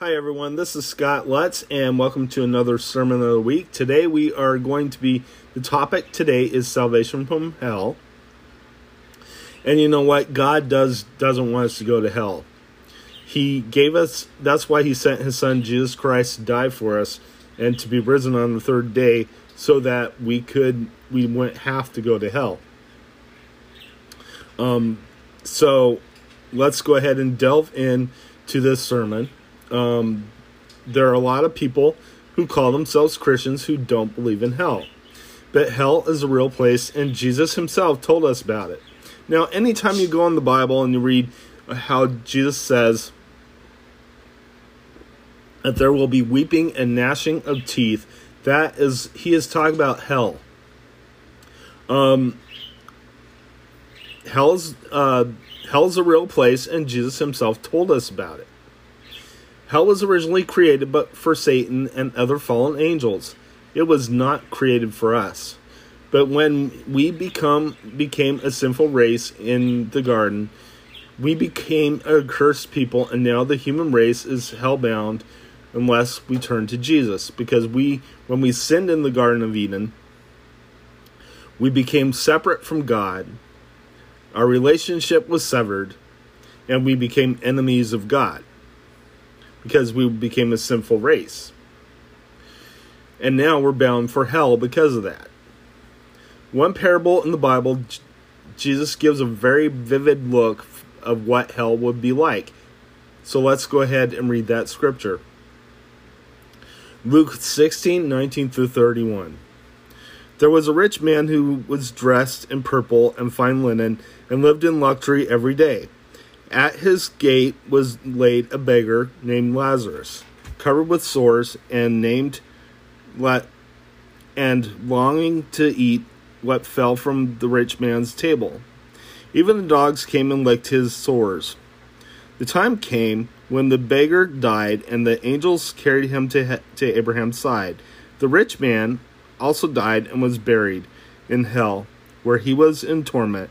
Hi, everyone. This is Scott Lutz, and welcome to another sermon of the week. Today, we are going to be the topic today is salvation from hell. And you know what? God does doesn't want us to go to hell. He gave us. That's why He sent His Son Jesus Christ to die for us and to be risen on the third day, so that we could we wouldn't have to go to hell. Um. So, let's go ahead and delve in to this sermon um, there are a lot of people who call themselves Christians who don't believe in hell. But hell is a real place, and Jesus himself told us about it. Now, anytime you go in the Bible and you read how Jesus says that there will be weeping and gnashing of teeth, that is, he is talking about hell. Um, hell is uh, hell is a real place, and Jesus himself told us about it. Hell was originally created but for Satan and other fallen angels. It was not created for us. But when we become became a sinful race in the garden, we became a cursed people and now the human race is hellbound unless we turn to Jesus because we when we sinned in the garden of Eden, we became separate from God. Our relationship was severed and we became enemies of God because we became a sinful race. And now we're bound for hell because of that. One parable in the Bible, Jesus gives a very vivid look of what hell would be like. So let's go ahead and read that scripture. Luke 16, 19 through 31. There was a rich man who was dressed in purple and fine linen and lived in luxury every day. At his gate was laid a beggar named Lazarus, covered with sores and named let and longing to eat what fell from the rich man's table. Even the dogs came and licked his sores. The time came when the beggar died, and the angels carried him to, to Abraham's side. The rich man also died and was buried in hell, where he was in torment.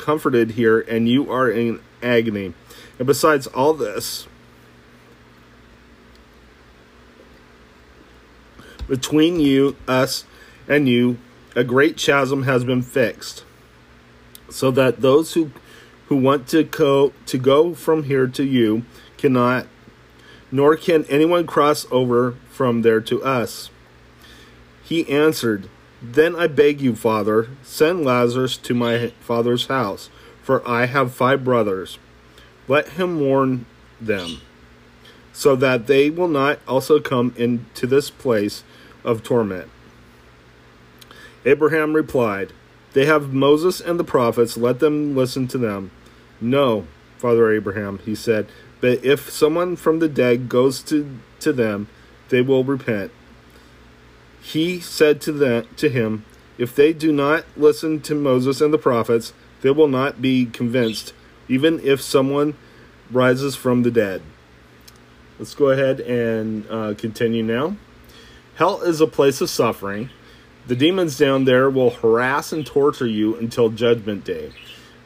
comforted here, and you are in agony. And besides all this, between you, us, and you, a great chasm has been fixed, so that those who who want to go to go from here to you cannot, nor can anyone cross over from there to us. He answered, then I beg you, Father, send Lazarus to my father's house, for I have five brothers. Let him warn them, so that they will not also come into this place of torment. Abraham replied, They have Moses and the prophets, let them listen to them. No, Father Abraham, he said, but if someone from the dead goes to, to them, they will repent. He said to them to him, If they do not listen to Moses and the prophets, they will not be convinced, even if someone rises from the dead. Let's go ahead and uh, continue now. Hell is a place of suffering. The demons down there will harass and torture you until Judgment Day,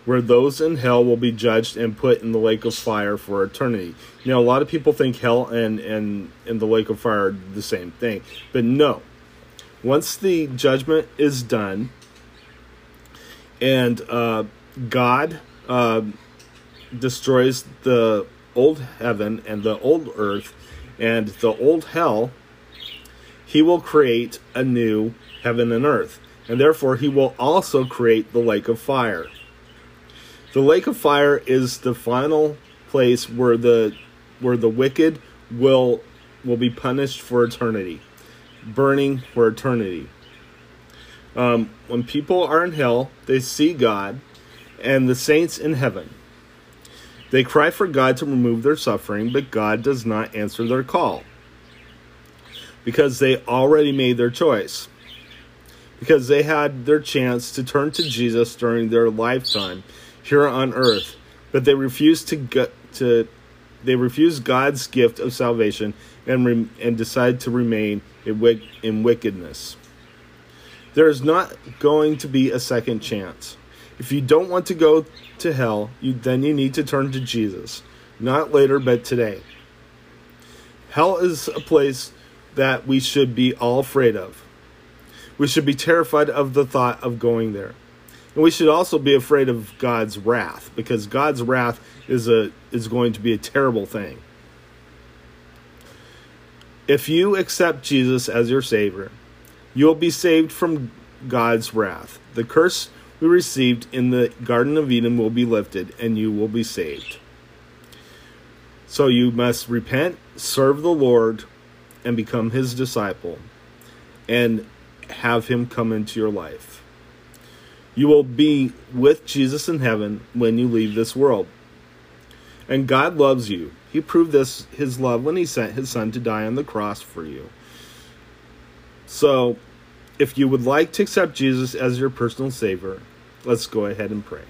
where those in hell will be judged and put in the lake of fire for eternity. Now, a lot of people think hell and, and, and the lake of fire are the same thing, but no once the judgment is done and uh, God uh, destroys the old heaven and the old earth and the old hell, he will create a new heaven and earth. And therefore, he will also create the lake of fire. The lake of fire is the final place where the where the wicked will will be punished for eternity burning for eternity. Um, when people are in hell, they see God and the saints in heaven. They cry for God to remove their suffering, but God does not answer their call. because they already made their choice. Because they had their chance to turn to Jesus during their lifetime here on earth, but they refused to get to they refused God's gift of salvation and re, and decide to remain in, wickedness. There is not going to be a second chance. If you don't want to go to hell, you, then you need to turn to Jesus. Not later, but today. Hell is a place that we should be all afraid of. We should be terrified of the thought of going there. And we should also be afraid of God's wrath because God's wrath is a is going to be a terrible thing. If you accept Jesus as your savior, you will be saved from God's wrath. The curse we received in the Garden of Eden will be lifted and you will be saved. So you must repent, serve the Lord, and become his disciple and have him come into your life. You will be with Jesus in heaven when you leave this world. And God loves you. He proved this his love when he sent his son to die on the cross for you. So, if you would like to accept Jesus as your personal savior, let's go ahead and pray.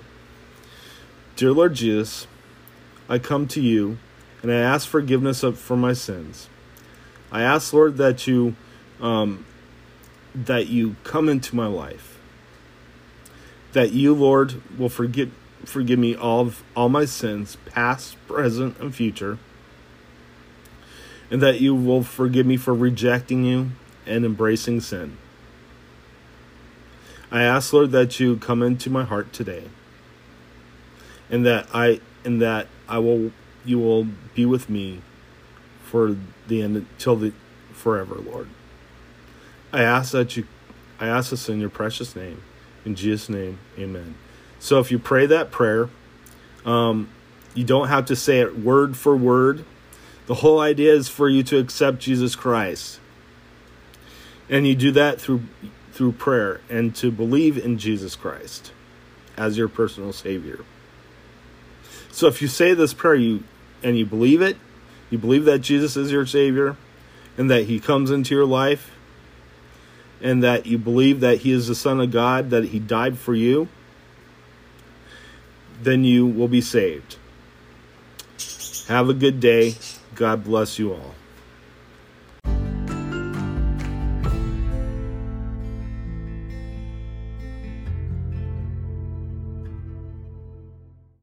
Dear Lord Jesus, I come to you and I ask forgiveness for my sins. I ask, Lord, that you um, that you come into my life. That you, Lord, will forgive forgive me all of all my sins, past, present, and future. And that you will forgive me for rejecting you and embracing sin. I ask, Lord, that you come into my heart today. And that I and that I will you will be with me for the end till the forever, Lord. I ask that you I ask this in your precious name. In Jesus' name, amen. So if you pray that prayer, um, you don't have to say it word for word. The whole idea is for you to accept Jesus Christ. And you do that through through prayer and to believe in Jesus Christ as your personal savior. So if you say this prayer you and you believe it, you believe that Jesus is your savior and that he comes into your life and that you believe that he is the son of God, that he died for you, then you will be saved. Have a good day. God bless you all.